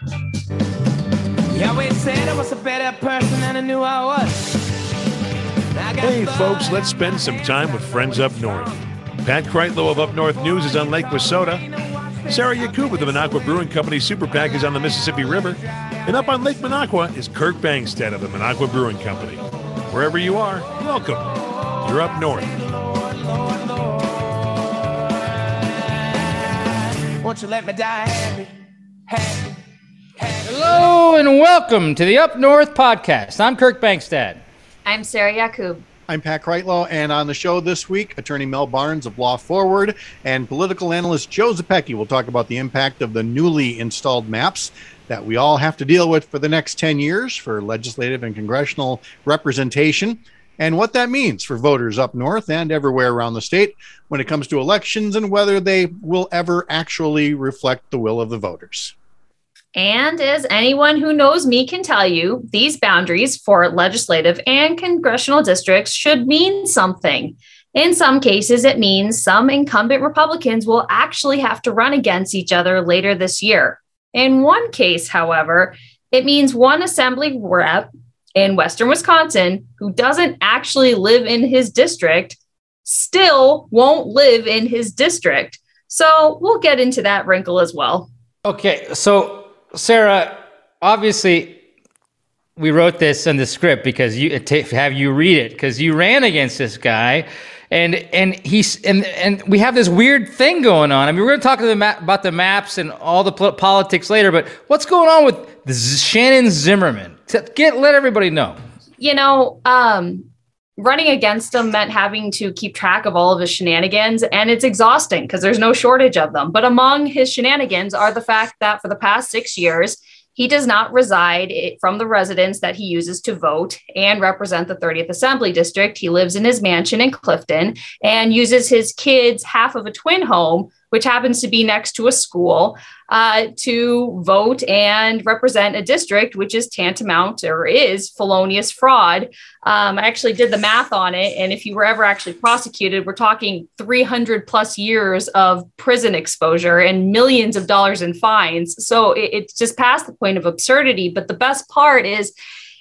You always said I was a better person than I knew I was. I Hey, folks, let's spend some time with friends up north. Pat Kreitlow of Up North News is on Lake Wissota. Sarah Yakub of the Minocqua Brewing Company Super PAC is on the Mississippi River. And up on Lake Minocqua is Kirk Bangstad of the Minocqua Brewing Company. Wherever you are, welcome. You're up north. Won't you let me die happy? Happy. Hello and welcome to the Up North podcast. I'm Kirk Bangstad. I'm Sarah Yakub. I'm Pat Kreitlow, and on the show this week, attorney Mel Barnes of Law Forward and political analyst Joe Zepecki will talk about the impact of the newly installed maps that we all have to deal with for the next 10 years for legislative and congressional representation and what that means for voters up north and everywhere around the state when it comes to elections and whether they will ever actually reflect the will of the voters. And as anyone who knows me can tell you, these boundaries for legislative and congressional districts should mean something. In some cases, it means some incumbent Republicans will actually have to run against each other later this year. In one case, however, it means one assembly rep in Western Wisconsin who doesn't actually live in his district still won't live in his district. So we'll get into that wrinkle as well. Okay, so Sarah, obviously, we wrote this in the script because you to have you read it because you ran against this guy, and and he's and and we have this weird thing going on. I mean, we're going to talk about the maps and all the pol- politics later, but what's going on with Shannon Zimmerman? Get let everybody know. you know, um, running against him meant having to keep track of all of his shenanigans, and it's exhausting because there's no shortage of them. But among his shenanigans are the fact that for the past six years, he does not reside from the residence that he uses to vote and represent the 30th Assembly District. He lives in his mansion in Clifton and uses his kids' half of a twin home, which happens to be next to a school, uh, to vote and represent a district which is tantamount or is felonious fraud. Um, I actually did the math on it. And if you were ever actually prosecuted, we're talking 300 plus years of prison exposure and millions of dollars in fines. So it, it's just past the point of absurdity. But the best part is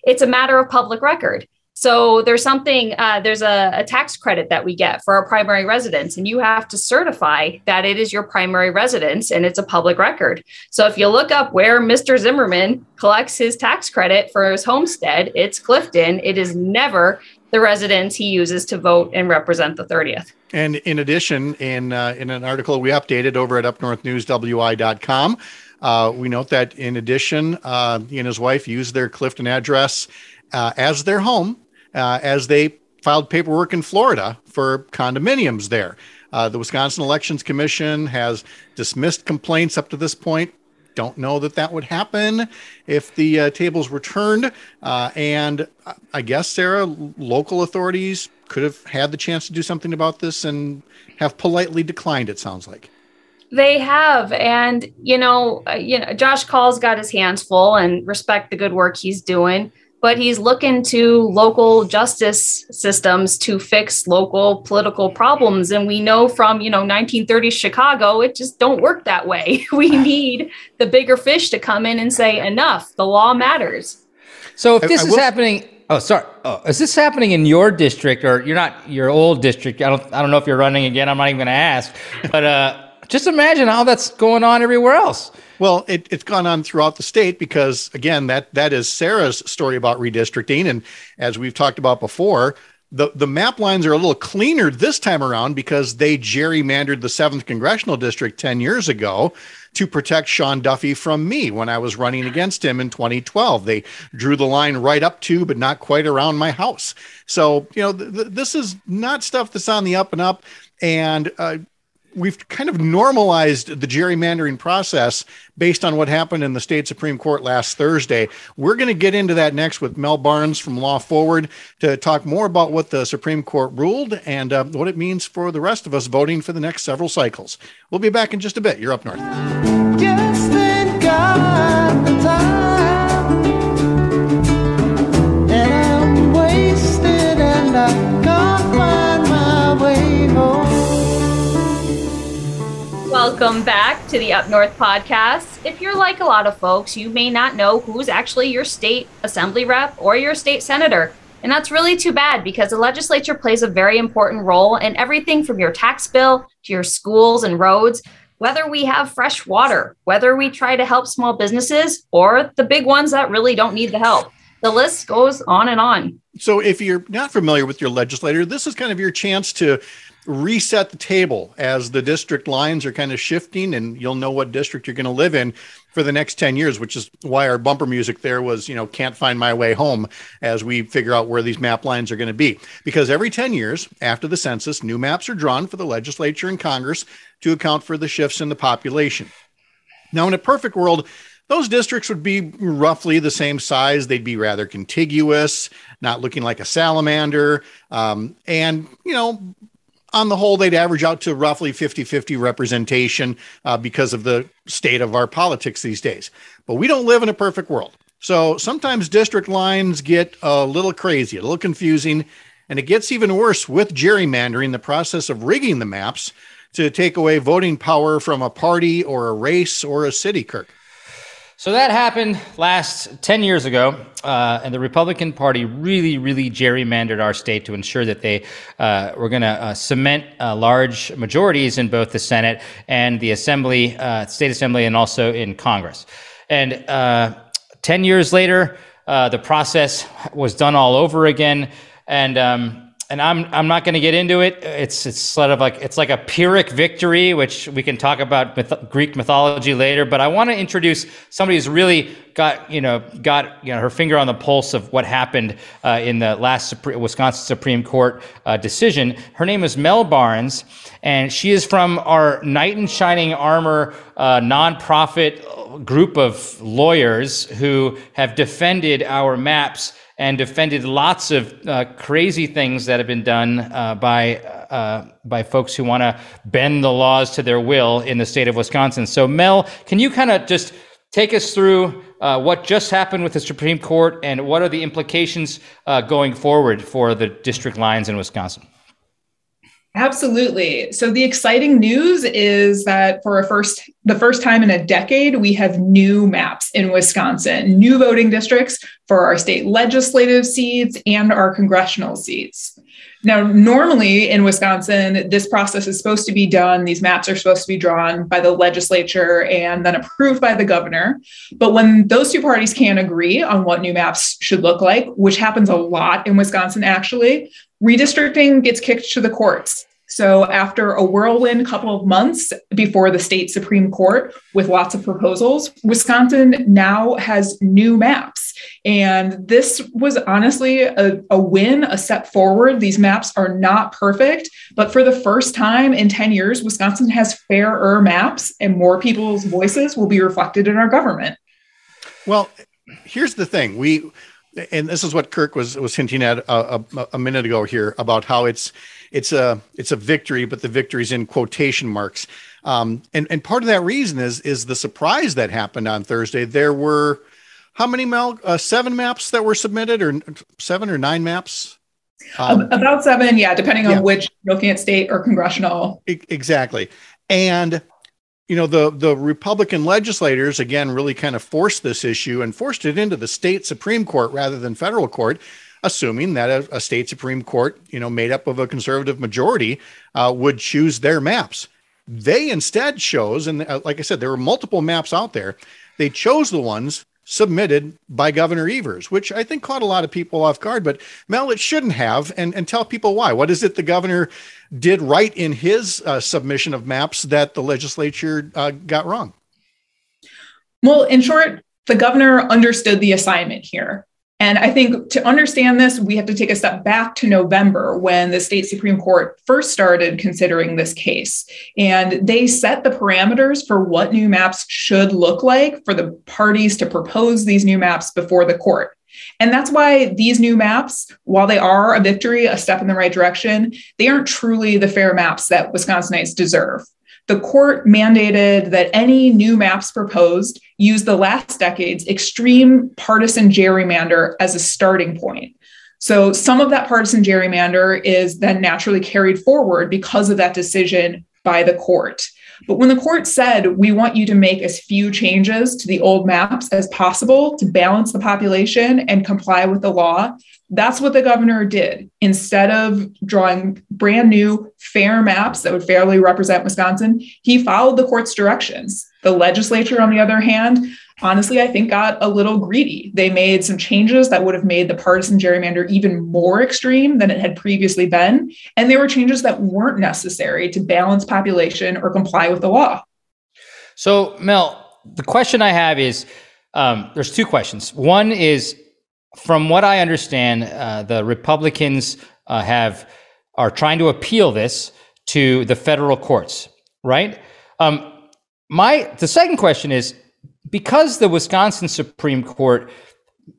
it's a matter of public record. So there's something, uh, there's a, a tax credit that we get for our primary residence, and you have to certify that it is your primary residence and it's a public record. So if you look up where Mr. Zimmerman collects his tax credit for his homestead, it's Clifton. It is never the residence he uses to vote and represent the 30th. And in addition, in uh, in an article we updated over at upnorthnewswi.com, uh, we note that in addition, uh, he and his wife used their Clifton address uh, as their home uh, as they filed paperwork in Florida for condominiums there. Uh, the Wisconsin Elections Commission has dismissed complaints up to this point. Don't know that that would happen if the uh, tables were turned. Uh, and I guess, Sarah, local authorities could have had the chance to do something about this and have politely declined, it sounds like. They have, and you know, uh, you know, Josh Kaul's got his hands full, and respect the good work he's doing. But he's looking to local justice systems to fix local political problems, and we know from you know 1930s Chicago, it just don't work that way. We need the bigger fish to come in and say enough. The law matters. So if I- this I is will- happening, oh sorry, oh, is this happening in your district or you're not your old district? I don't, I don't know if you're running again. I'm not even going to ask, but uh, just imagine how that's going on everywhere else. Well, it, it's gone on throughout the state because, again, that that is Sarah's story about redistricting, and as we've talked about before, the the map lines are a little cleaner this time around because they gerrymandered the seventh congressional district ten years ago to protect Sean Duffy from me when I was running against him in 2012. They drew the line right up to, but not quite around my house. So you know, th- th- this is not stuff that's on the up and up, and uh, we've kind of normalized the gerrymandering process based on what happened in the state Supreme Court last Thursday. We're going to get into that next with Mel Barnes from Law Forward to talk more about what the Supreme Court ruled and uh, what it means for the rest of us voting for the next several cycles. We'll be back in just a bit. You're up north. Just Welcome back to the Up North podcast. if you're like a lot of folks, you may not know who's actually your state assembly rep or your state senator. And that's really too bad because the legislature plays a very important role in everything from your tax bill to your schools and roads, whether we have fresh water, whether we try to help small businesses or the big ones that really don't need the help. The list goes on and on. So, if you're not familiar with your legislator, this is kind of your chance to reset the table as the district lines are kind of shifting and you'll know what district you're going to live in for the next 10 years which is why our bumper music there was you know can't find my way home as we figure out where these map lines are going to be because every 10 years after the census new maps are drawn for the legislature and congress to account for the shifts in the population now in a perfect world those districts would be roughly the same size. They'd be rather contiguous, not looking like a salamander. Um, and, you know, on the whole, they'd average out to roughly 50 50 representation uh, because of the state of our politics these days. But we don't live in a perfect world. So sometimes district lines get a little crazy, a little confusing, and it gets even worse with gerrymandering, the process of rigging the maps to take away voting power from a party or a race or a city, Kirk. So that happened last 10 years ago, uh, and the Republican Party really, really gerrymandered our state to ensure that they uh, were going to uh, cement uh, large majorities in both the Senate and the Assembly, uh, State Assembly, and also in Congress. And uh, 10 years later, the process was done all over again. And um, and I'm I'm not going to get into it. It's it's sort of like it's like a Pyrrhic victory, which we can talk about myth- Greek mythology later. But I want to introduce somebody who's really got you know got you know her finger on the pulse of what happened uh, in the last Supre- Wisconsin Supreme Court uh, decision. Her name is Mel Barnes, and she is from our Knight in Shining Armor uh, nonprofit group of lawyers who have defended our maps and defended lots of uh, crazy things that have been done uh, by uh, by folks who want to bend the laws to their will in the state of Wisconsin. So, Mel, can you kind of just take us through uh, what just happened with the Supreme Court and what are the implications uh, going forward for the district lines in Wisconsin? Absolutely. So the exciting news is that for a first the first time in a decade we have new maps in Wisconsin, new voting districts for our state legislative seats and our congressional seats. Now, normally in Wisconsin, this process is supposed to be done. These maps are supposed to be drawn by the legislature and then approved by the governor. But when those two parties can't agree on what new maps should look like, which happens a lot in Wisconsin actually, redistricting gets kicked to the courts. So, after a whirlwind couple of months before the state Supreme Court with lots of proposals, Wisconsin now has new maps. And this was honestly a, a, win, a step forward. These maps are not perfect, but for the first time in 10 years, Wisconsin has fairer maps and more people's voices will be reflected in our government. Well, here's the thing. We and this is what Kirk was was hinting at a, a, a minute ago here about how it's it's a it's a victory, but the victory's in quotation marks. Um, and and part of that reason is is the surprise that happened on Thursday. There were how many Mel uh, seven maps that were submitted, or seven or nine maps? Um, About seven, yeah, depending on yeah. which looking at state or congressional. Exactly, and you know the the Republican legislators again really kind of forced this issue and forced it into the state Supreme Court rather than federal court assuming that a, a state Supreme Court, you know, made up of a conservative majority, uh, would choose their maps. They instead chose, and uh, like I said, there were multiple maps out there. They chose the ones submitted by Governor Evers, which I think caught a lot of people off guard. But Mel, it shouldn't have, and, and tell people why. What is it the governor did right in his uh, submission of maps that the legislature uh, got wrong? Well, in short, the governor understood the assignment here. And I think to understand this, we have to take a step back to November when the state Supreme Court first started considering this case. And they set the parameters for what new maps should look like for the parties to propose these new maps before the court. And that's why these new maps, while they are a victory, a step in the right direction, they aren't truly the fair maps that Wisconsinites deserve the court mandated that any new maps proposed use the last decade's extreme partisan gerrymander as a starting point. So some of that partisan gerrymander is then naturally carried forward because of that decision by the court. But when the court said, we want you to make as few changes to the old maps as possible to balance the population and comply with the law, that's what the governor did. Instead of drawing brand new, fair maps that would fairly represent Wisconsin, he followed the court's directions. The legislature, on the other hand, honestly, I think got a little greedy. They made some changes that would have made the partisan gerrymander even more extreme than it had previously been. And they were changes that weren't necessary to balance population or comply with the law. So, Mel, the question I have is um, there's two questions. One is from what I understand, uh, the Republicans uh, have are trying to appeal this to the federal courts, right? Um, my the second question is because the Wisconsin Supreme Court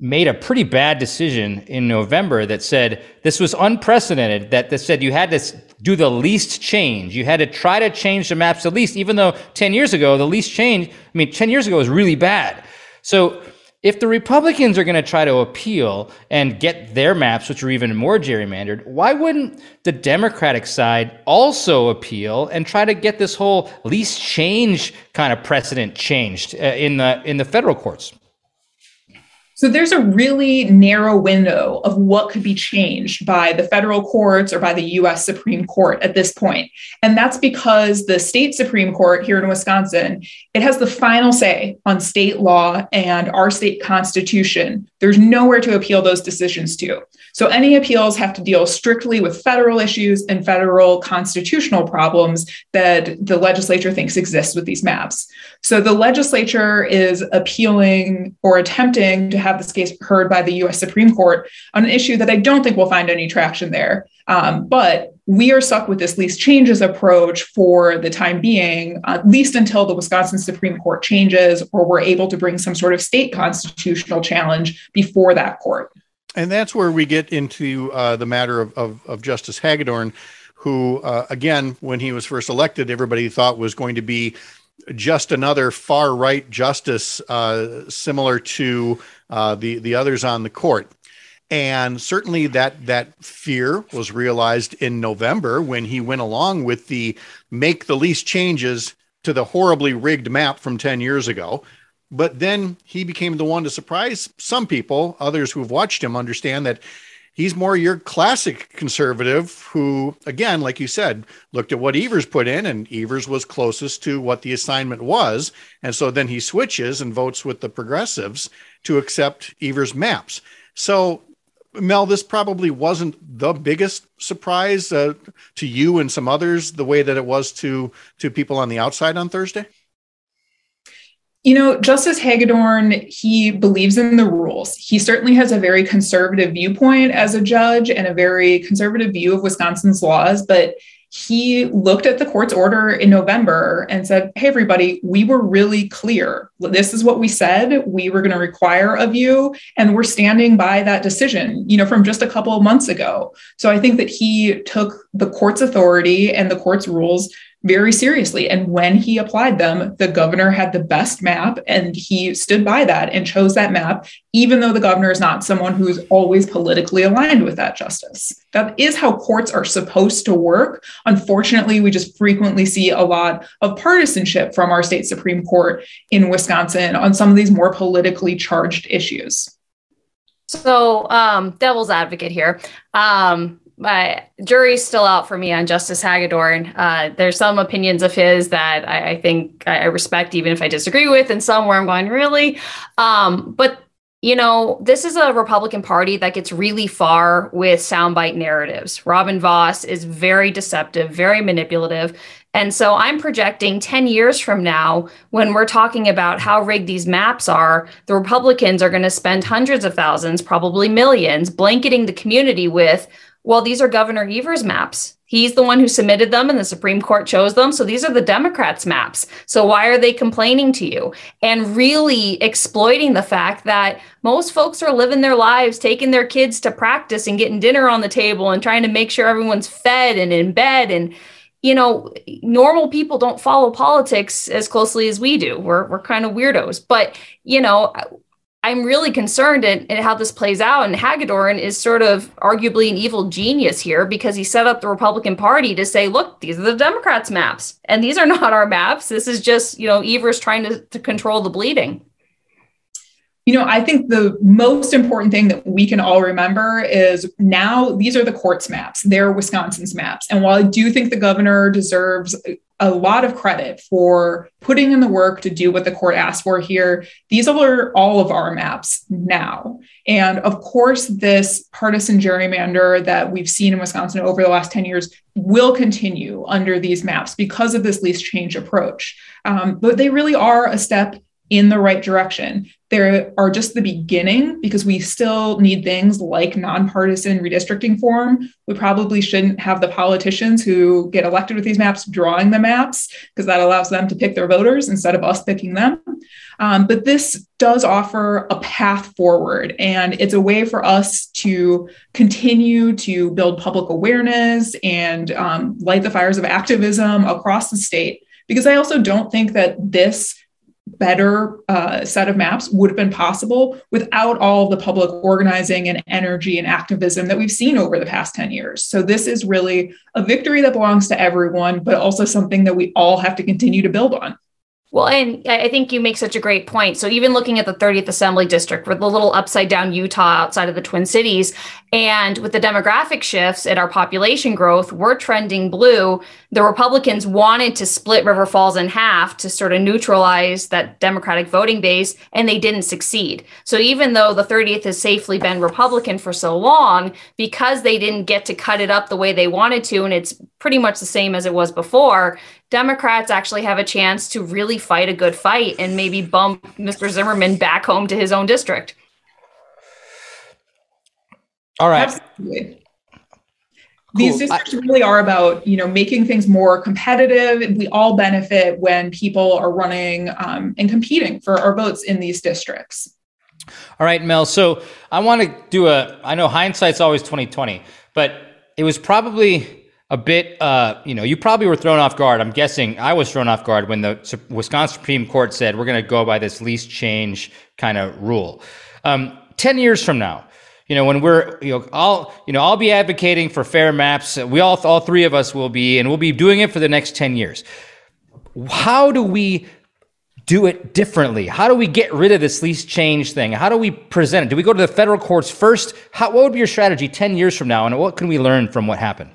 made a pretty bad decision in November that said this was unprecedented, that, that said you had to do the least change. You had to try to change the maps the least, even though 10 years ago, the least change, I mean, 10 years ago was really bad. So if the Republicans are going to try to appeal and get their maps, which are even more gerrymandered, why wouldn't the Democratic side also appeal and try to get this whole least change kind of precedent changed uh, in the in the federal courts? So there's a really narrow window of what could be changed by the federal courts or by the US Supreme Court at this point. And that's because the state Supreme Court here in Wisconsin, it has the final say on state law and our state constitution. There's nowhere to appeal those decisions to. So any appeals have to deal strictly with federal issues and federal constitutional problems that the legislature thinks exist with these maps. So the legislature is appealing or attempting to have this case heard by the US Supreme Court on an issue that I don't think will find any traction there. Um, but we are stuck with this least changes approach for the time being, at least until the Wisconsin Supreme Court changes or we're able to bring some sort of state constitutional challenge before that court. And that's where we get into uh, the matter of, of, of Justice Hagedorn, who, uh, again, when he was first elected, everybody thought was going to be just another far right justice, uh, similar to uh, the the others on the court. And certainly that that fear was realized in November when he went along with the make the least changes to the horribly rigged map from 10 years ago. But then he became the one to surprise some people. Others who've watched him understand that he's more your classic conservative who, again, like you said, looked at what Evers put in, and Evers was closest to what the assignment was. And so then he switches and votes with the progressives to accept Evers' maps. So, Mel, this probably wasn't the biggest surprise uh, to you and some others, the way that it was to to people on the outside on Thursday. You know, Justice Hagedorn, he believes in the rules. He certainly has a very conservative viewpoint as a judge and a very conservative view of Wisconsin's laws, but he looked at the court's order in November and said, Hey, everybody, we were really clear. This is what we said we were going to require of you. And we're standing by that decision, you know, from just a couple of months ago. So I think that he took the court's authority and the court's rules very seriously. And when he applied them, the governor had the best map and he stood by that and chose that map, even though the governor is not someone who's always politically aligned with that justice. That is how courts are supposed to work. Unfortunately, we just frequently see a lot of partisanship from our state Supreme Court in Wisconsin on some of these more politically charged issues. So, um, devil's advocate here. Um, my jury's still out for me on Justice Hagedorn. Uh, there's some opinions of his that I, I, think I respect, even if I disagree with, and some where I'm going, really? Um, but, you know, this is a Republican Party that gets really far with soundbite narratives. Robin Vos is very deceptive, very manipulative. And so I'm projecting 10 years from now, when we're talking about how rigged these maps are, the Republicans are going to spend hundreds of thousands, probably millions, blanketing the community with well, these are Governor Evers' maps. He's the one who submitted them and the Supreme Court chose them. So these are the Democrats' maps. So why are they complaining to you? And really exploiting the fact that most folks are living their lives, taking their kids to practice and getting dinner on the table and trying to make sure everyone's fed and in bed. And, you know, normal people don't follow politics as closely as we do. We're, we're kind of weirdos. But, you know, I'm really concerned at, at, how this plays out. And Hagedorn is sort of arguably an evil genius here because he set up the Republican Party to say, look, these are the Democrats' maps, and these are not our maps. This is just, you know, Evers trying to, to control the bleeding. You know, I think the most important thing that we can all remember is now these are the court's maps. They're Wisconsin's maps. And while I do think the governor deserves a lot of credit for putting in the work to do what the court asked for here. These are all of our maps now. And of course, this partisan gerrymander that we've seen in Wisconsin over the last 10 years will continue under these maps because of this least change approach. Um, but they really are a step in the right direction. There are just the beginning because we still need things like nonpartisan redistricting form. We probably shouldn't have the politicians who get elected with these maps drawing the maps because that allows them to pick their voters instead of us picking them. Um, but this does offer a path forward, and it's a way for us to continue to build public awareness and um, light the fires of activism across the state. Because I also don't think that this better uh, set of maps would have been possible without all the public organizing and energy and activism that we've seen over the past 10 years. So, this is really a victory that belongs to everyone, but also something that we all have to continue to build on. Well, and I think you make such a great point. So even looking at the 30th Assembly District, with the little upside down Utah outside of the Twin Cities, and with the demographic shifts and our population growth, we're trending blue. The Republicans wanted to split River Falls in half to sort of neutralize that Democratic voting base, and they didn't succeed. So even though the 30th has safely been Republican for so long, because they didn't get to cut it up the way they wanted to, and it's pretty much the same as it was before, Democrats actually have a chance to really fight a good fight and maybe bump Mr. Zimmerman back home to his own district. All right. Absolutely. These districts really are about, you know, making things more competitive. We all benefit when people are running um, and competing for our votes in these districts. All right, Mel. So I want to do a. I know hindsight's always twenty twenty, but it was probably a bit, uh, you know, you probably were thrown off guard. I'm guessing I was thrown off guard when the Wisconsin Supreme Court said we're going to go by this least change kind of rule. Um, Ten years from now, you know, when we're, you know, I'll, you know, I'll be advocating for fair maps. We all, all three of us will be, and we'll be doing it for the next ten years. How do we do it differently? How do we get rid of this least change thing? How do we present it? Do we go to the federal courts first? How, what would be your strategy 10 years from now? And what can we learn from what happened?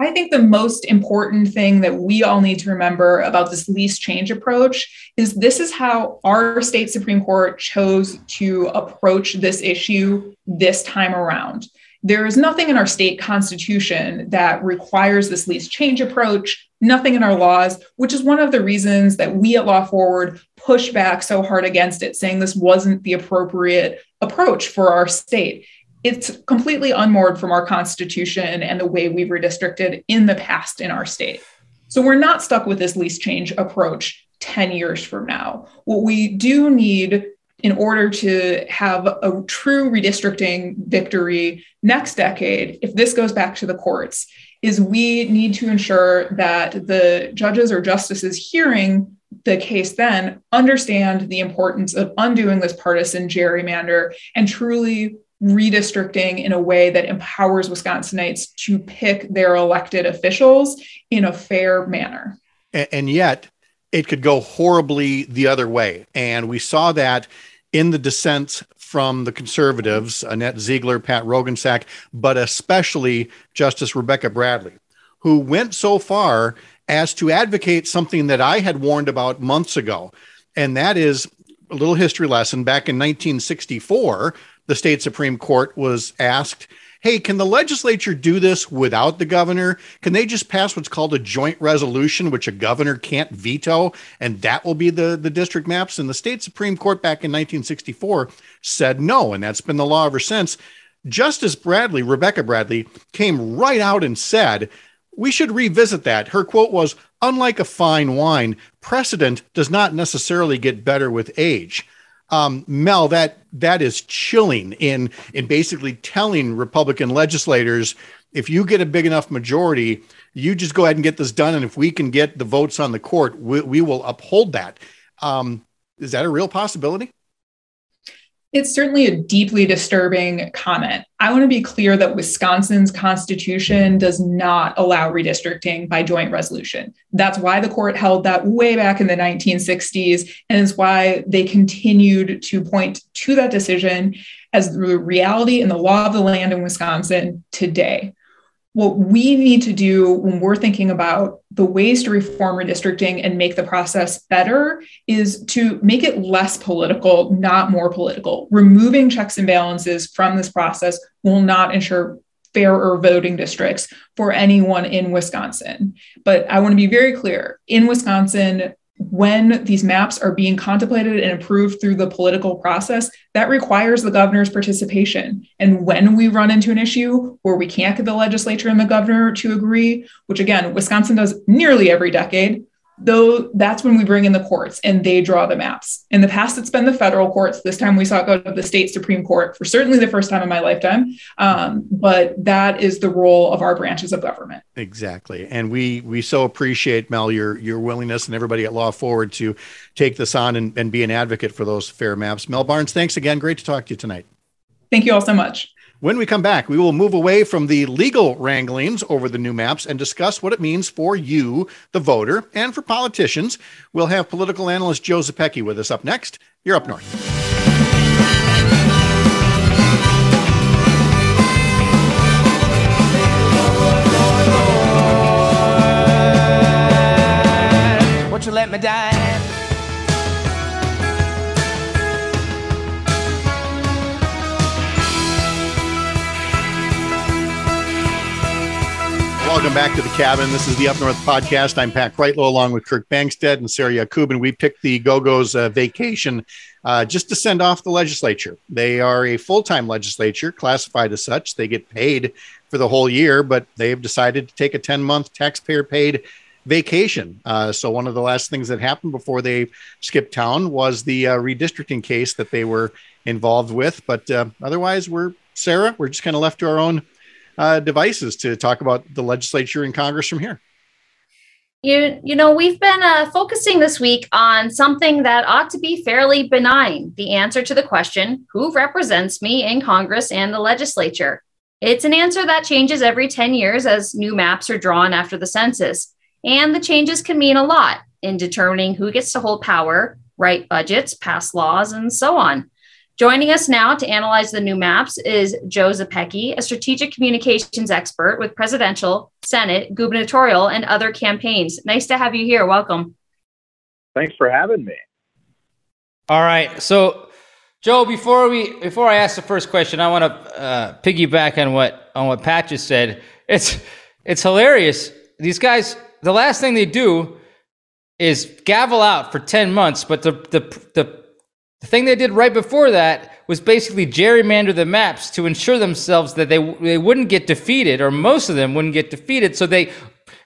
I think the most important thing that we all need to remember about this least change approach is this is how our state Supreme Court chose to approach this issue this time around. There is nothing in our state constitution that requires this least change approach, nothing in our laws, which is one of the reasons that we at Law Forward push back so hard against it, saying this wasn't the appropriate approach for our state it's completely unmoored from our constitution and the way we've redistricted in the past in our state. So we're not stuck with this least change approach 10 years from now. What we do need in order to have a true redistricting victory next decade, if this goes back to the courts, is we need to ensure that the judges or justices hearing the case then understand the importance of undoing this partisan gerrymander and truly redistricting in a way that empowers Wisconsinites to pick their elected officials in a fair manner. And, and, yet, it could go horribly the other way. And we saw that in the dissents from the conservatives, Annette Ziegler, Pat Roggensack, but especially Justice Rebecca Bradley, who went so far as to advocate something that I had warned about months ago. And that is a little history lesson back in 1964 the state Supreme Court was asked, hey, can the legislature do this without the governor? Can they just pass what's called a joint resolution, which a governor can't veto, and that will be the, the district maps? And the state Supreme Court back in 1964 said no, and that's been the law ever since. Justice Bradley, Rebecca Bradley, came right out and said, we should revisit that. Her quote was, unlike a fine wine, precedent does not necessarily get better with age um, Mel, that that is chilling in in basically telling Republican legislators if you get a big enough majority, you just go ahead and get this done, and if we can get the votes on the court, we, we will uphold that. Um, is that a real possibility? It's certainly a deeply disturbing comment. I want to be clear that Wisconsin's constitution does not allow redistricting by joint resolution. That's why the court held that way back in the 1960s, and it's why they continued to point to that decision as the reality and the law of the land in Wisconsin today what we need to do when we're thinking about the ways to reform redistricting and make the process better is to make it less political, not more political. Removing checks and balances from this process will not ensure fairer voting districts for anyone in Wisconsin. But I want to be very clear in Wisconsin, when these maps are being contemplated and approved through the political process, that requires the governor's participation. And when we run into an issue where we can't get the legislature and the governor to agree, which again, Wisconsin does nearly every decade, though that's when we bring in the courts and they draw the maps. In the past, it's been the federal courts. This time we saw it go to the state Supreme Court for certainly the first time in my lifetime. Um, but that is the role of our branches of government. Exactly. And we we so appreciate Mel your your willingness and everybody at Law Forward to take this on and, and be an advocate for those fair maps. Mel Barnes, thanks again. Great to talk to you tonight. Thank you all so much. When we come back, we will move away from the legal wranglings over the new maps and discuss what it means for you, the voter, and for politicians. We'll have political analyst Joe Zepecki with us up next. You're up north. Won't you let me die? Welcome back to the cabin. This is the Up North podcast. I'm Pat Kreitlow along with Kirk Bangstad and Sarah Yakub, and we picked the Go Go's uh, vacation uh, just to send off the legislature. They are a full time legislature, classified as such. They get paid for the whole year, but they've decided to take a 10 month taxpayer paid vacation. Uh, so, one of the last things that happened before they skipped town was the uh, redistricting case that they were involved with. But uh, otherwise, we're Sarah, we're just kind of left to our own uh, devices to talk about the legislature and Congress from here. You, you know, we've been uh, focusing this week on something that ought to be fairly benign the answer to the question who represents me in Congress and the legislature? It's an answer that changes every 10 years as new maps are drawn after the census. And the changes can mean a lot in determining who gets to hold power, write budgets, pass laws, and so on. Joining us now to analyze the new maps is Joe Zepecki, a strategic communications expert with presidential, Senate, gubernatorial, and other campaigns. Nice to have you here. Welcome. Thanks for having me. All right. So, Joe, before we before I ask the first question, I want to uh, piggyback on what on what Pat just said. It's it's hilarious. These guys, the last thing they do is gavel out for ten months, but the the the the thing they did right before that was basically gerrymander the maps to ensure themselves that they they wouldn't get defeated, or most of them wouldn't get defeated. So they,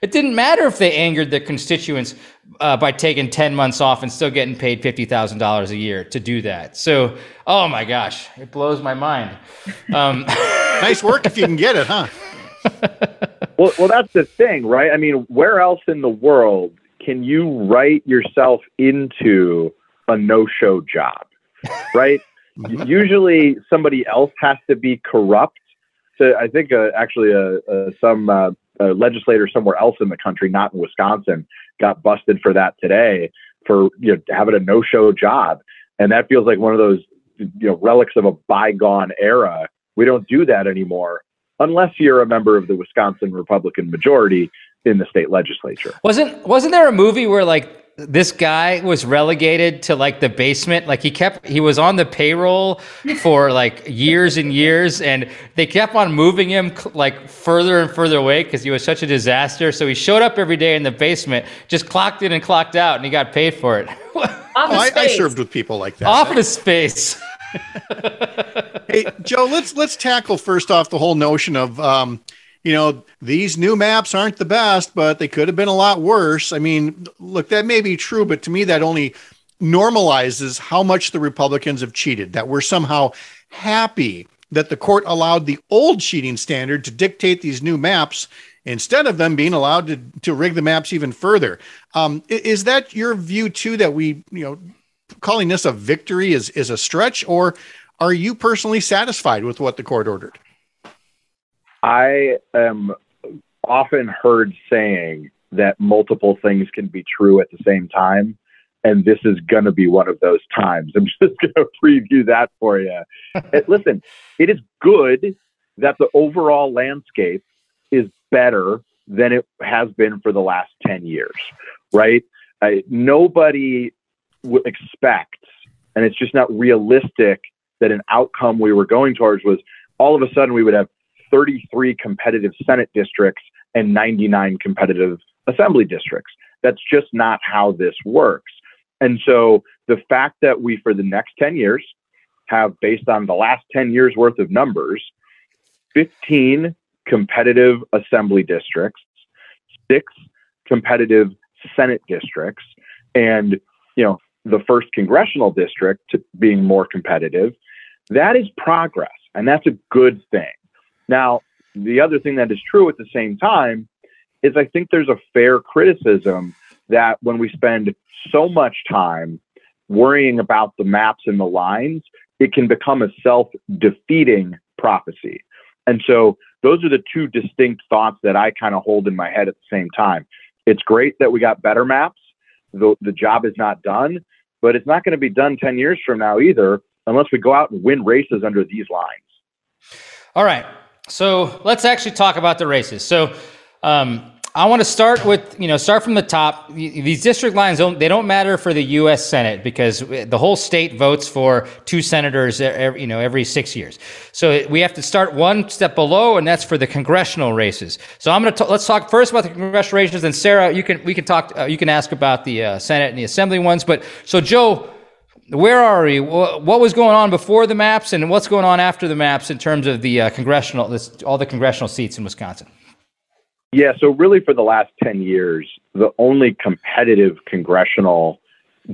it didn't matter if they angered their constituents uh, by taking ten months off and still getting paid fifty thousand dollars a year to do that. So, oh my gosh, it blows my mind. Um, nice work if you can get it, huh? well, well, that's the thing, right? I mean, where else in the world can you write yourself into a no-show job, right? Mm-hmm. Usually, somebody else has to be corrupt. So I think uh, actually, uh, uh, some uh, legislator somewhere else in the country, not in Wisconsin, got busted for that today for you know having a no-show job, and that feels like one of those you know relics of a bygone era. We don't do that anymore unless you're a member of the Wisconsin Republican majority in the state legislature. Wasn't wasn't there a movie where like this guy was relegated to like the basement. Like he kept he was on the payroll for like years and years and they kept on moving him like further and further away because he was such a disaster. So he showed up every day in the basement just clocked in and clocked out and he got paid for it. Oh, I, I, served with people like that. Office space. Hey joe let's let's tackle first off the whole notion of um, you know, these new maps aren't the best, but they could have been a lot worse. I mean, look, that may be true, but to me, that only normalizes how much the Republicans have cheated, that we're somehow happy that the court allowed the old cheating standard to dictate these new maps instead of them being allowed to, to rig the maps even further. Um, is that your view too, that we, you know, calling this a victory is, is a stretch or Are you personally satisfied with what the court ordered? I am often heard saying that multiple things can be true at the same time. And this is going to be one of those times. I'm just going to preview that for you. Listen, it is good that the overall landscape is better than it has been for the last 10 years, right? Uh, nobody w- expects, and it's just not realistic that an outcome we were going towards was all of a sudden we would have 33 competitive Senate districts and 99 competitive assembly districts. That's just not how this works. And so the fact that we, for the next 10 years, have based on the last 10 years worth of numbers, 15 competitive assembly districts, six competitive Senate districts, and you know the first congressional district being more competitive. That is progress, and that's a good thing. Now, the other thing that is true at the same time is I think there's a fair criticism that when we spend so much time worrying about the maps and the lines, it can become a self defeating prophecy. And so those are the two distinct thoughts that I kind of hold in my head at the same time. It's great that we got better maps. The, the job is not done, but it's not going to be done 10 years from now either, unless we go out and win races under these lines. All right. So let's actually talk about the races. So, um, I want to start with, you know, start from the top. These district lines don't they don't matter for the U.S. Senate because the whole state votes for two senators, every, you know, every six years. So we have to start one step below, and that's for the congressional races. So I'm going to let's talk first about the congressional races, and Sarah, you can we can talk, uh, you can ask about the uh, Senate and the Assembly ones. But so Joe, where are we? What was going on before the maps, and what's going on after the maps in terms of the uh, congressional, this, all the congressional seats in Wisconsin? Yeah, so really for the last 10 years, the only competitive congressional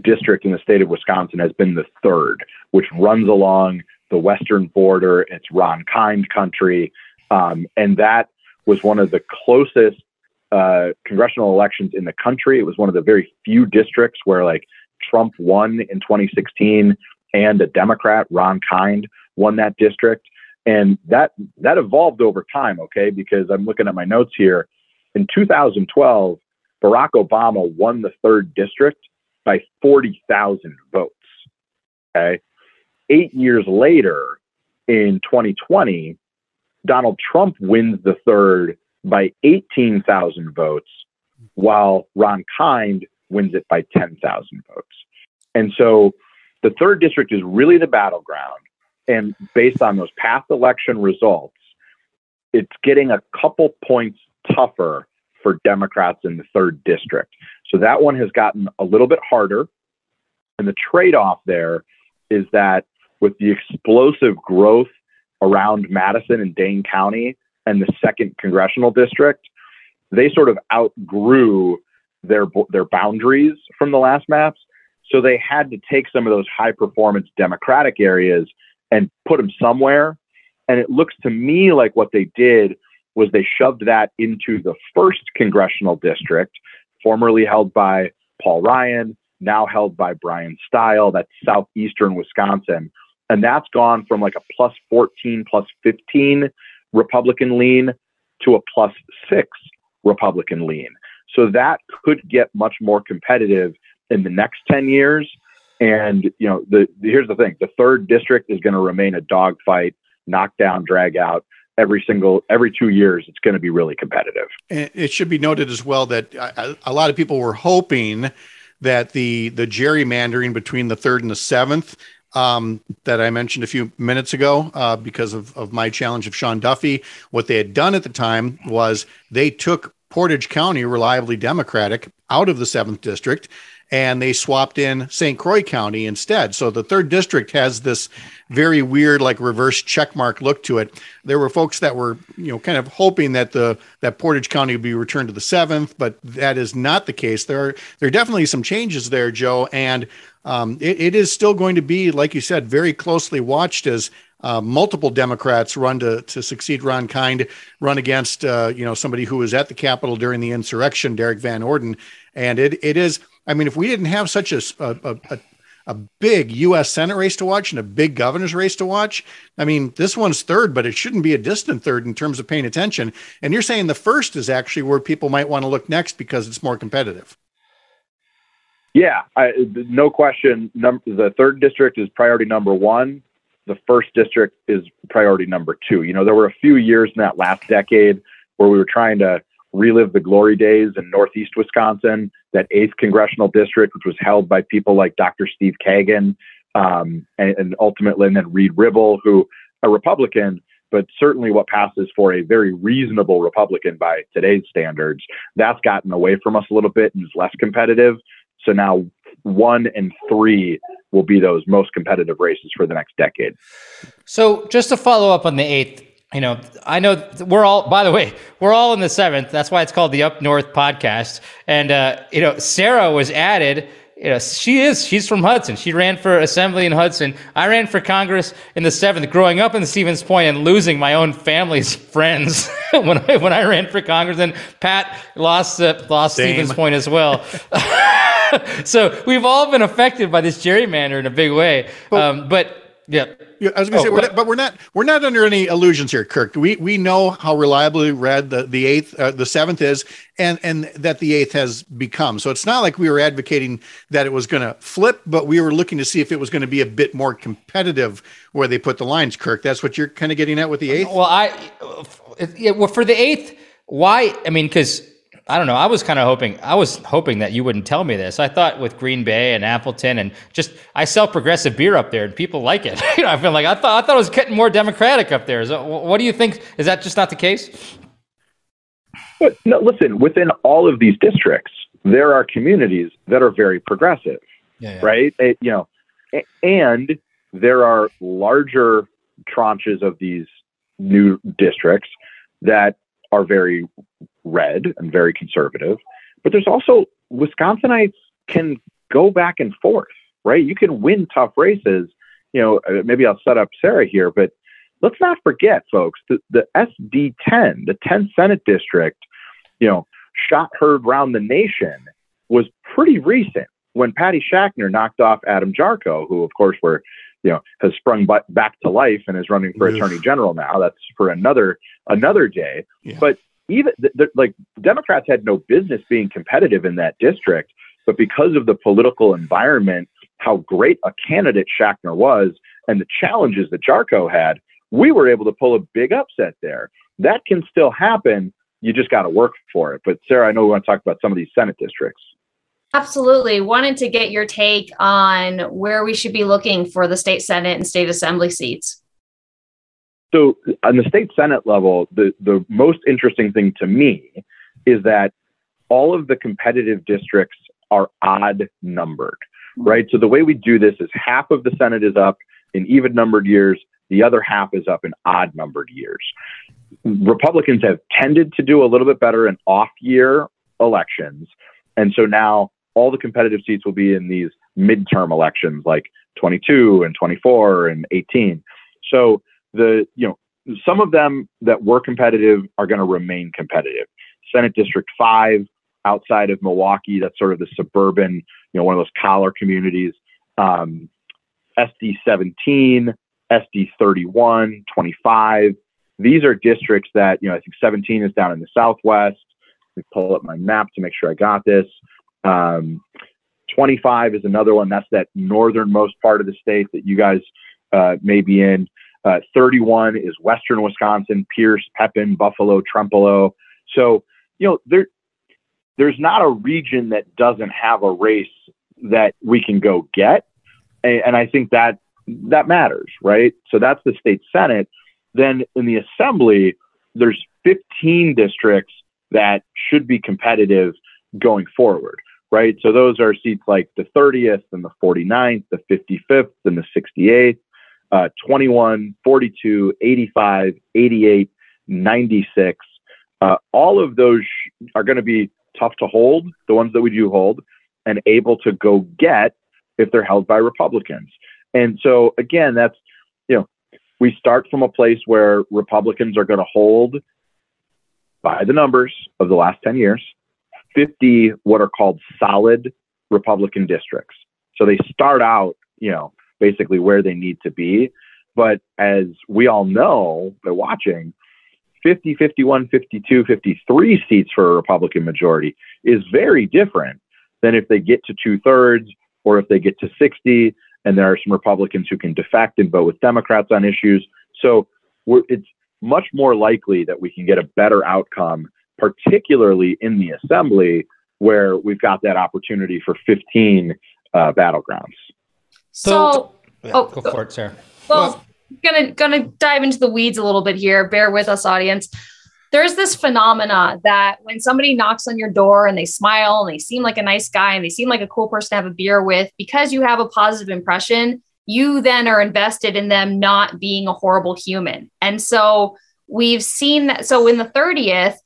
district in the state of Wisconsin has been the third, which runs along the western border. It's Ron Kind country. Um, and that was one of the closest uh, congressional elections in the country. It was one of the very few districts where like Trump won in 2016 and a Democrat, Ron Kind, won that district. And that that evolved over time, okay? Because I'm looking at my notes here. In 2012, Barack Obama won the third district by 40,000 votes. Okay. Eight years later, in 2020, Donald Trump wins the third by 18,000 votes, while Ron Kind wins it by 10,000 votes. And so the third district is really the battleground. And based on those past election results, it's getting a couple points tougher for Democrats in the third district. So that one has gotten a little bit harder. And the trade off there is that with the explosive growth around Madison and Dane County and the second congressional district, they sort of outgrew their their boundaries from the last maps. So they had to take some of those high performance Democratic areas and put them somewhere. And it looks to me like what they did was they shoved that into the first congressional district, formerly held by Paul Ryan, now held by Bryan Steil. That's southeastern Wisconsin. And that's gone from like a plus 14, plus 15 Republican lean to a plus six Republican lean. So that could get much more competitive in the next 10 years. And you know, the, the here's the thing: the third district is going to remain a dogfight, knockdown, drag out. Every single every two years, it's going to be really competitive. And it should be noted as well that a, a lot of people were hoping that the the gerrymandering between the third and the seventh um, that I mentioned a few minutes ago uh, because of, of my challenge of Sean Duffy. What they had done at the time was they took Portage County, reliably Democratic, out of the seventh district and they swapped in St. Croix County instead. So the third district has this very weird, like reverse checkmark look to it. There were folks that were, you know, kind of hoping that the that Portage County would be returned to the seventh, but that is not the case. There are there are definitely some changes there, Joe, and um, it, it is still going to be, like you said, very closely watched as uh, multiple Democrats run to to succeed Ron Kind, run against uh, you know somebody who was at the Capitol during the insurrection, Derrick Van Orden, and it it is I mean, if we didn't have such a, a, a, a big U.S. Senate race to watch and a big governor's race to watch. I mean, this one's third, but it shouldn't be a distant third in terms of paying attention. And you're saying the first is actually where people might want to look next because it's more competitive. Yeah, I, no question. Num- the third district is priority number one. The first district is priority number two. You know, there were a few years in that last decade where we were trying to relive the glory days in Northeast Wisconsin, that eighth congressional district, which was held by people like Dr. Steve Kagan, um, and, and, ultimately, and then Reed Ribble, who a Republican, but certainly what passes for a very reasonable Republican by today's standards. That's gotten away from us a little bit and is less competitive. So now one and three will be those most competitive races for the next decade. So just to follow up on the eighth, you know, I know we're all, by the way, we're all in the seventh. That's why it's called the Up North podcast. And, uh, you know, Sarah was added. You know, she is, she's from Hudson. She ran for assembly in Hudson. I ran for Congress in the seventh, growing up in Stevens Point and losing my own family's friends when I, when I ran for Congress. And Pat lost, uh, lost Stevens Point as well. so we've all been affected by this gerrymander in a big way. Um, but yeah. yeah. I was going to oh, say, we're not, but we're not we're not under any illusions here, Kirk. We we know how reliably red the the eighth, uh, the seventh is, and and that the eighth has become. So it's not like we were advocating that it was going to flip, but we were looking to see if it was going to be a bit more competitive where they put the lines. Kirk, that's what you're kind of getting at with the eighth. Well, I yeah, well for the eighth, why? I mean, because I don't know. I was kind of hoping. I was hoping that you wouldn't tell me this. I thought with Green Bay and Appleton and just I sell progressive beer up there and people like it. you know, I feel like I thought I thought it was getting more democratic up there. So, what do you think? Is that just not the case? But no, listen. Within all of these districts, there are communities that are very progressive, yeah, yeah. right? It, you know, and there are larger tranches of these new districts that are very red and very conservative. But there's also Wisconsinites can go back and forth, right? You can win tough races. You know, uh, maybe I'll set up Sarah here, but let's not forget, folks, the, the SD10, the 10th Senate district, you know, shot heard round the nation was pretty recent when Patty Schachtner knocked off Adam Jarchow, who, of course, were you know has sprung back to life and is running for attorney general now. That's for another another day. Yeah. But even like Democrats had no business being competitive in that district, but because of the political environment, how great a candidate Schachtner was, and the challenges that Jarchow had, we were able to pull a big upset there. That can still happen. You just got to work for it. But Sarah, I know we want to talk about some of these Senate districts. Absolutely. Wanted to get your take on where we should be looking for the state Senate and state assembly seats. So, on the state Senate level, the, the most interesting thing to me is that all of the competitive districts are odd numbered, right? So, the way we do this is half of the Senate is up in even numbered years, the other half is up in odd numbered years. Republicans have tended to do a little bit better in off year elections. And so now all the competitive seats will be in these midterm elections like 22 and 24 and 18. So the you know some of them that were competitive are going to remain competitive. Senate District 5 outside of Milwaukee, that's sort of the suburban, you know, one of those collar communities. Um, SD 17, SD 31, 25. These are districts that, you know, I think 17 is down in the Southwest. Let me pull up my map to make sure I got this. Um, 25 is another one. That's that northernmost part of the state that you guys uh, may be in. Uh, 31 is western Wisconsin, Pierce, Pepin, Buffalo, Trempealeau. So, you know, there, there's not a region that doesn't have a race that we can go get. And, and I think that that matters, right? So that's the state Senate. Then in the assembly, there's 15 districts that should be competitive going forward right? So those are seats like the 30th and the 49th, the 55th and the 68th, uh, 21, 42, 85, 88, 96. Uh, all of those are going to be tough to hold, the ones that we do hold, and able to go get if they're held by Republicans. And so, again, that's, you know, we start from a place where Republicans are going to hold by the numbers of the last 10 years 50 what are called solid Republican districts. So they start out you know, basically where they need to be. But as we all know by watching, 50, 51, 52, 53 seats for a Republican majority is very different than if they get to two thirds or if they get to 60 and there are some Republicans who can defect and vote with Democrats on issues. So it's much more likely that we can get a better outcome, particularly in the assembly where we've got that opportunity for 15 uh, battlegrounds. So, Yeah, oh, go for it, Sarah. well, gonna gonna dive into the weeds a little bit here. Bear with us, audience. There's this phenomena that when somebody knocks on your door and they smile and they seem like a nice guy and they seem like a cool person to have a beer with, because you have a positive impression, you then are invested in them not being a horrible human. And so we've seen that. So in the 30th,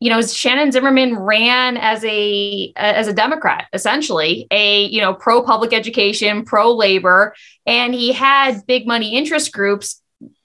you know, Shannon Zimmerman ran as a as a Democrat, essentially a you know pro public education, pro labor, and he had big money interest groups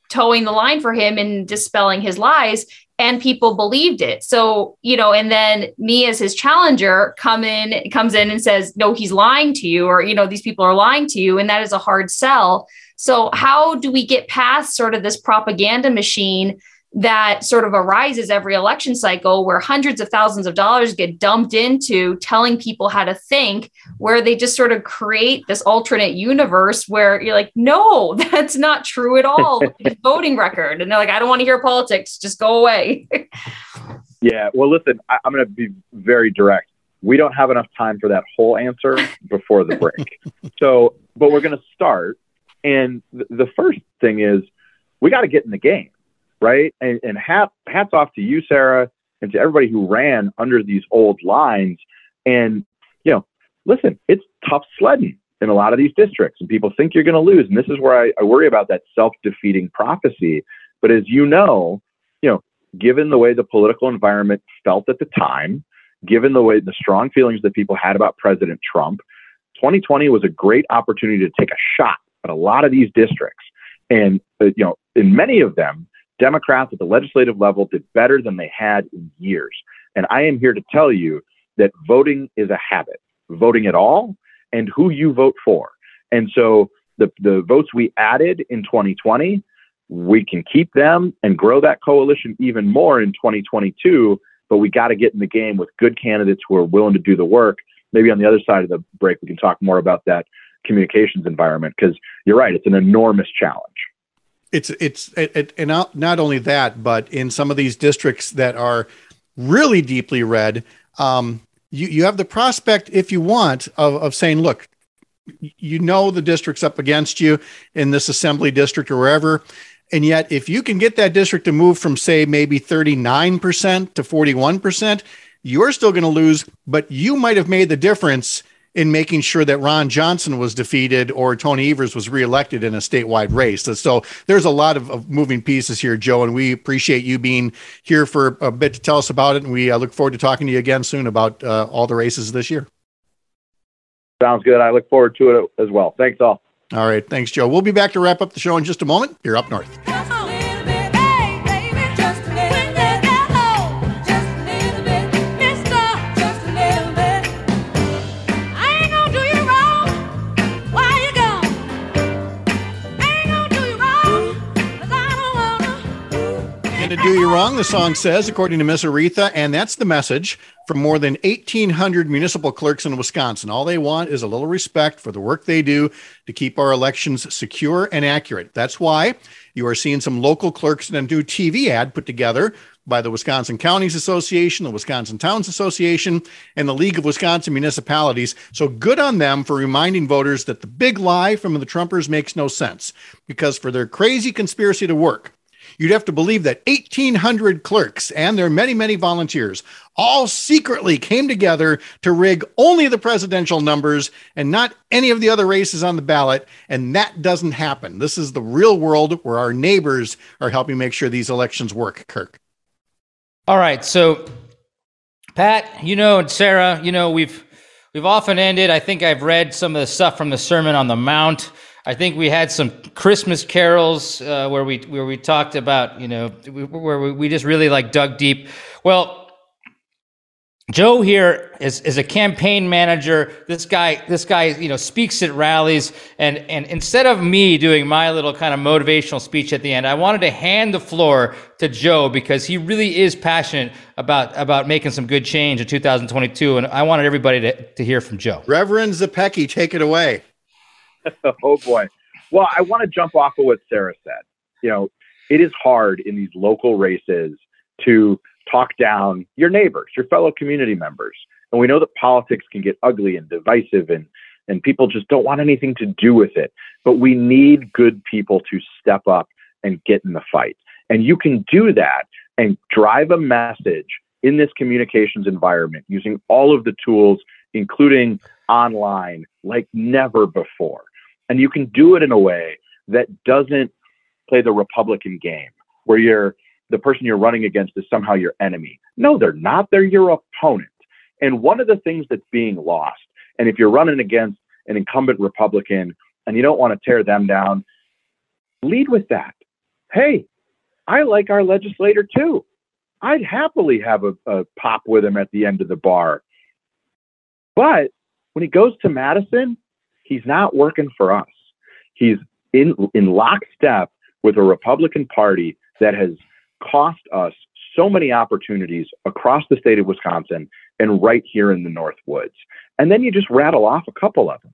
towing the line for him and dispelling his lies and people believed it. So you know and then me as his challenger come in comes in and says no he's lying to you or you know these people are lying to you and that is a hard sell. So how do we get past sort of this propaganda machine that sort of arises every election cycle where hundreds of thousands of dollars get dumped into telling people how to think where they just sort of create this alternate universe where you're like no that's not true at all. Voting record. And they're like i don't want to hear politics. Just go away. Yeah well listen I, i'm going to be very direct. We don't have enough time for that whole answer before the break. So but we're going to start. And th- the first thing is we got to get in the game right? And, and hat, hats off to you, Sarah, and to everybody who ran under these old lines. And, you know, listen, it's tough sledding in a lot of these districts, and people think you're going to lose. And this is where I, I worry about that self defeating prophecy. But as you know, you know, given the way the political environment felt at the time, given the way the strong feelings that people had about President Trump, 2020 was a great opportunity to take a shot at a lot of these districts. And, uh, you know, in many of them, Democrats at the legislative level did better than they had in years. And I am here to tell you that voting is a habit, voting at all and who you vote for. And so the, the votes we added in 2020, we can keep them and grow that coalition even more in 2022. But we got to get in the game with good candidates who are willing to do the work. Maybe on the other side of the break, we can talk more about that communications environment because you're right, it's an enormous challenge it's it's it, it, and not, not only that, but in some of these districts that are really deeply red, um, you you have the prospect, if you want, of of saying, look, you know the district's up against you in this assembly district or wherever. And yet, if you can get that district to move from, say, maybe 39% to 41%, you're still going to lose, but you might have made the difference in making sure that Ron Johnson was defeated or Tony Evers was reelected in a statewide race. So there's a lot of, of, moving pieces here, Joe, and we appreciate you being here for a bit to tell us about it. And we uh, look forward to talking to you again soon about uh, all the races this year. Sounds good. I look forward to it as well. Thanks all. All right. Thanks, Joe. We'll be back to wrap up the show in just a moment. You're up north. To do you wrong, the song says, according to Miss Aretha, and that's the message from more than 1,800 municipal clerks in Wisconsin. All they want is a little respect for the work they do to keep our elections secure and accurate. That's why you are seeing some local clerks in a new TV ad put together by the Wisconsin Counties Association, the Wisconsin Towns Association, and the League of Wisconsin Municipalities. So good on them for reminding voters that the big lie from the Trumpers makes no sense because for their crazy conspiracy to work, you'd have to believe that 1,800 clerks and their many, many volunteers all secretly came together to rig only the presidential numbers and not any of the other races on the ballot. And that doesn't happen. This is the real world where our neighbors are helping make sure these elections work, Kirk. All right. So, Pat, you know, and Sarah, you know, we've we've often ended. I think I've read some of the stuff from the Sermon on the Mount. I think we had some Christmas carols uh, where we where we talked about you know where we just really like dug deep. Well, Joe here is, is a campaign manager. This guy, this guy, you know, speaks at rallies, and and instead of me doing my little kind of motivational speech at the end, I wanted to hand the floor to Joe because he really is passionate about about making some good change in 2022, and I wanted everybody to, to hear from Joe. Reverend Zepecki, take it away. oh boy. Well, I want to jump off of what Sarah said. You know, it is hard in these local races to talk down your neighbors, your fellow community members. And we know that politics can get ugly and divisive and and people just don't want anything to do with it. But we need good people to step up and get in the fight. And you can do that and drive a message in this communications environment using all of the tools, including online, like never before. And you can do it in a way that doesn't play the Republican game, where you're the person you're running against is somehow your enemy. No, they're not. They're your opponent. And one of the things that's being lost, and if you're running against an incumbent Republican and you don't want to tear them down, lead with that. Hey, I like our legislator too. I'd happily have a, a pop with him at the end of the bar. But when he goes to Madison, he's not working for us. He's in in lockstep with a Republican Party that has cost us so many opportunities across the state of Wisconsin and right here in the North Woods. And then you just rattle off a couple of them,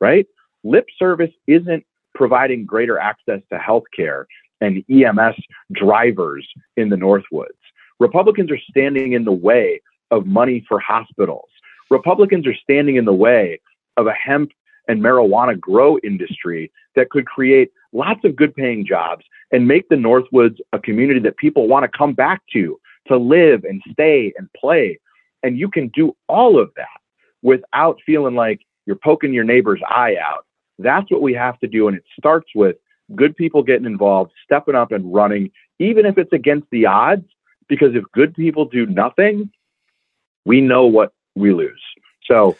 right? Lip service isn't providing greater access to health care and EMS drivers in the North Woods. Republicans are standing in the way of money for hospitals. Republicans are standing in the way of a hemp and marijuana grow industry that could create lots of good paying jobs and make the Northwoods a community that people want to come back to to live and stay and play. And you can do all of that without feeling like you're poking your neighbor's eye out. That's what we have to do. And it starts with good people getting involved, stepping up and running, even if it's against the odds. Because if good people do nothing, we know what we lose. So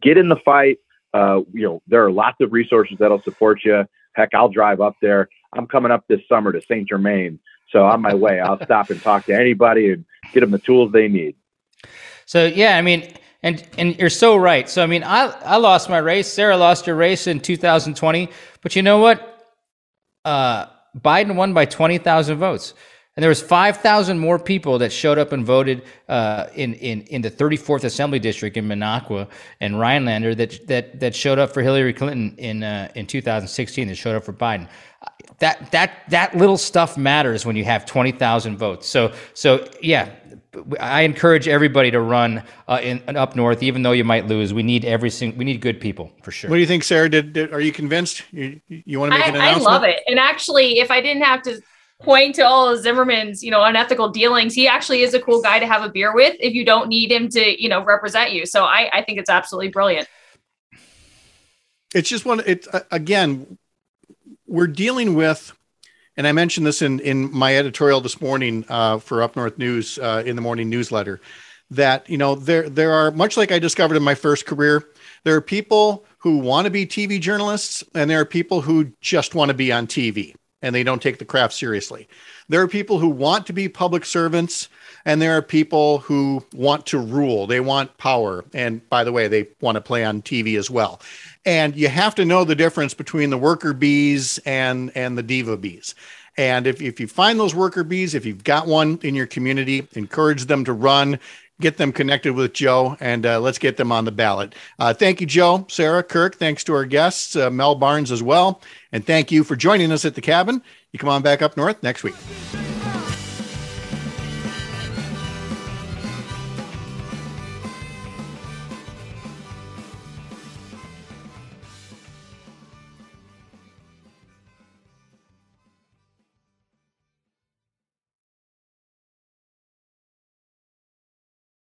get in the fight. Uh, you know, there are lots of resources that'll support you. Heck, I'll drive up there. I'm coming up this summer to St. Germain. So on my way, I'll stop and talk to anybody and get them the tools they need. So yeah, I mean, and and you're so right. So I mean, I I lost my race. Sarah lost your race in 2020, but you know what? Uh, Biden won by 20,000 votes. And there was 5,000 more people that showed up and voted uh, in, in, in the 34th Assembly District in Minocqua and Rhinelander that, that, that showed up for Hillary Clinton in, uh, in 2016 that showed up for Biden. That, that, that little stuff matters when you have 20,000 votes. So, so yeah, I encourage everybody to run uh, in, in, up north, even though you might lose. We need every single, we need good people for sure. What do you think, Sarah? Did, did are you convinced? You, you want to make I, an announcement? I love it. And actually, if I didn't have to point to all of Zimmerman's, you know, unethical dealings. He actually is a cool guy to have a beer with if you don't need him to, you know, represent you. So I, I think it's absolutely brilliant. It's just one. It again, we're dealing with, and I mentioned this in in my editorial this morning uh, for Up North News uh, in the morning newsletter. That you know there there are much like I discovered in my first career. There are people who want to be TV journalists, and there are people who just want to be on TV and they don't take the craft seriously. There are people who want to be public servants, and there are people who want to rule. They want power. And by the way, they want to play on TV as well. And you have to know the difference between the worker bees and, and the diva bees. And if, if you find those worker bees, if you've got one in your community, encourage them to run, get them connected with Joe, and uh, let's get them on the ballot. Uh, thank you, Joe, Sarah, Kirk. Thanks to our guests, uh, Mel Barnes as well. And thank you for joining us at the cabin. You come on back up north next week.